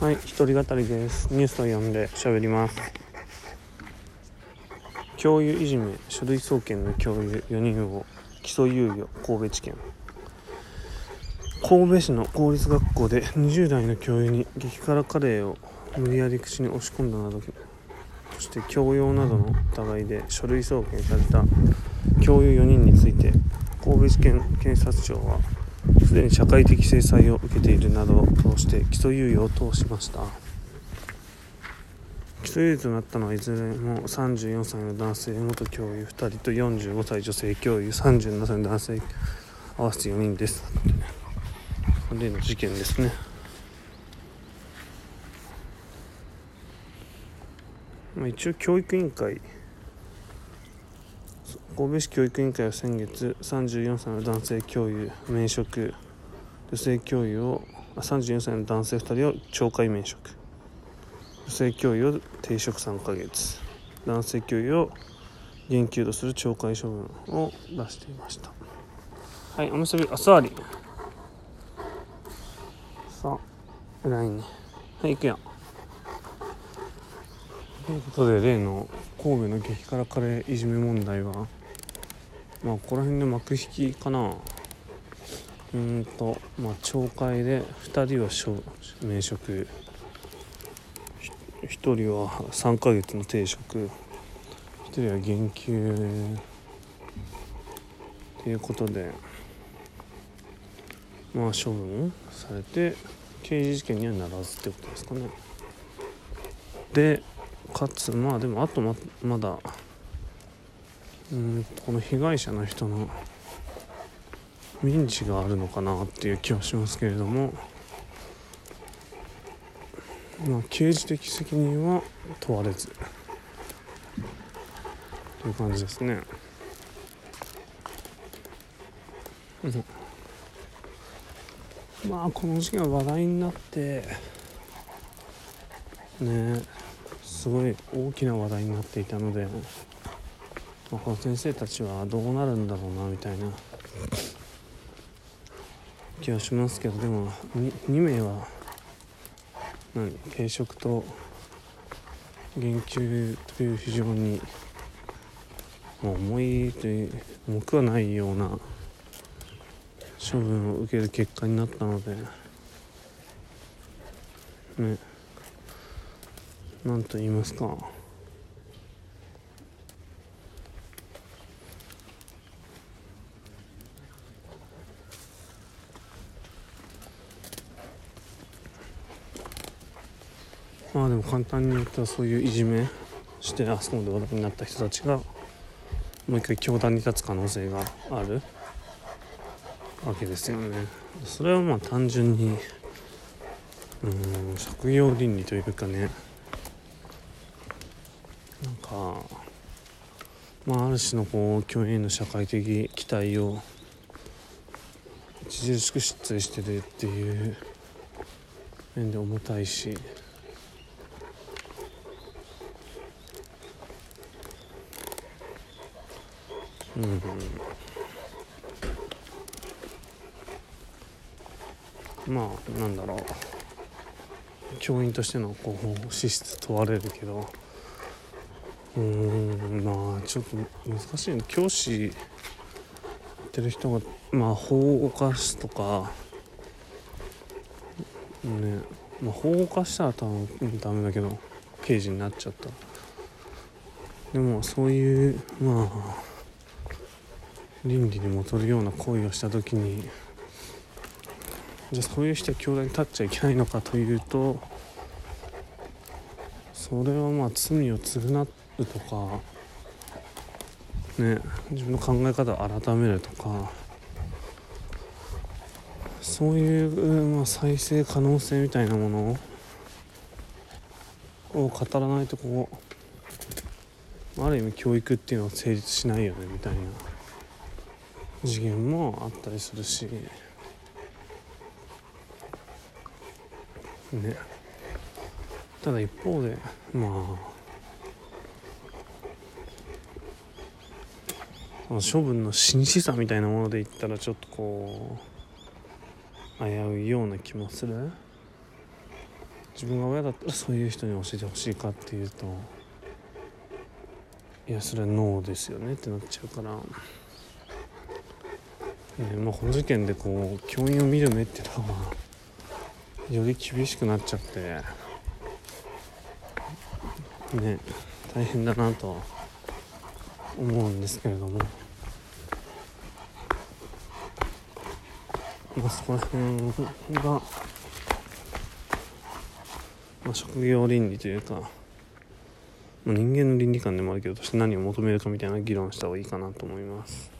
はい一人語りです。ニュースを読んで喋ります。教諭いじめ書類送検の教諭4人を起訴猶予神戸地検。神戸市の公立学校で20代の教諭に激辛カレーを無理やり口に押し込んだなどそして強要などの疑いで書類送検された教諭4人について神戸地検検察庁はすでに社会的制裁を受けているなどを通して起訴猶予を通しました。起訴猶予となったのはいずれも34歳の男性元教諭2人と45歳女性教諭37歳の男性合わせて4人です。例の事件ですね。まあ、一応教育委員会神戸市教育委員会は先月34歳の男性教諭免職女性教諭を34歳の男性2人を懲戒免職。女性教諭を停職3ヶ月。男性教諭を減給とする懲戒処分を出していました。はいおむすびお座り。さあ偉いね。はい行くよ。ということで例の神戸の激辛カレーいじめ問題はまあここら辺で幕引きかな。うんとまあ懲戒で2人は免職。1人は3ヶ月の停職。1人は減給っていうことでまあ処分されて刑事事件にはならずってことですかね。でかつまあでもあとままだうんこの被害者の人の民事があるのかなっていう気はしますけれども。まあ刑事的責任は問われず。という感じですね。まあこの事件は話題になってねすごい大きな話題になっていたので、この先生たちはどうなるんだろうなみたいな。気はしますけどでも 2, 2名は何軽食と減給という非常に重いという重くはないような処分を受ける結果になったのでね。何と言いますか。まあでも簡単に言ったらそういういじめしてあそこまで話題になった人たちがもう一回教団に立つ可能性がある。わけですよね。それはまあ単純にうん職業倫理というかね。なんかまあある種のこう教員への社会的期待を著しく失墜してるっていう面で重たいし。うん。まあなんだろう。教員としてのこう資質問われるけど。うんまあちょっと難しいね。教師やってる人がまあ法を犯すとか。ね。まあ法を犯したら多分ダメだけど刑事になっちゃった。でもそういうまあ倫理に基づるような行為をした時にじゃあそういう人は教団に立っちゃいけないのかというとそれはまあ罪を償うとかね自分の考え方を改めるとかそういう、まあ、再生可能性みたいなものを語らないとこうある意味教育っていうのは成立しないよねみたいな。次元もあったりするし。ね。ただ一方でまあ処分の真摯さみたいなもので言ったらちょっとこう危ういような気もする。自分が親だったらそういう人に教えてほしいかっていうといやそれはノーですよねってなっちゃうから、ねまあ、本事件でこう教員を見る目っていうのはより厳しくなっちゃってね大変だなと思うんですけれども。まあ、そこら辺が、まあ、職業倫理というか、まあ、人間の倫理観でもあるけどとして何を求めるかみたいな議論した方がいいかなと思います。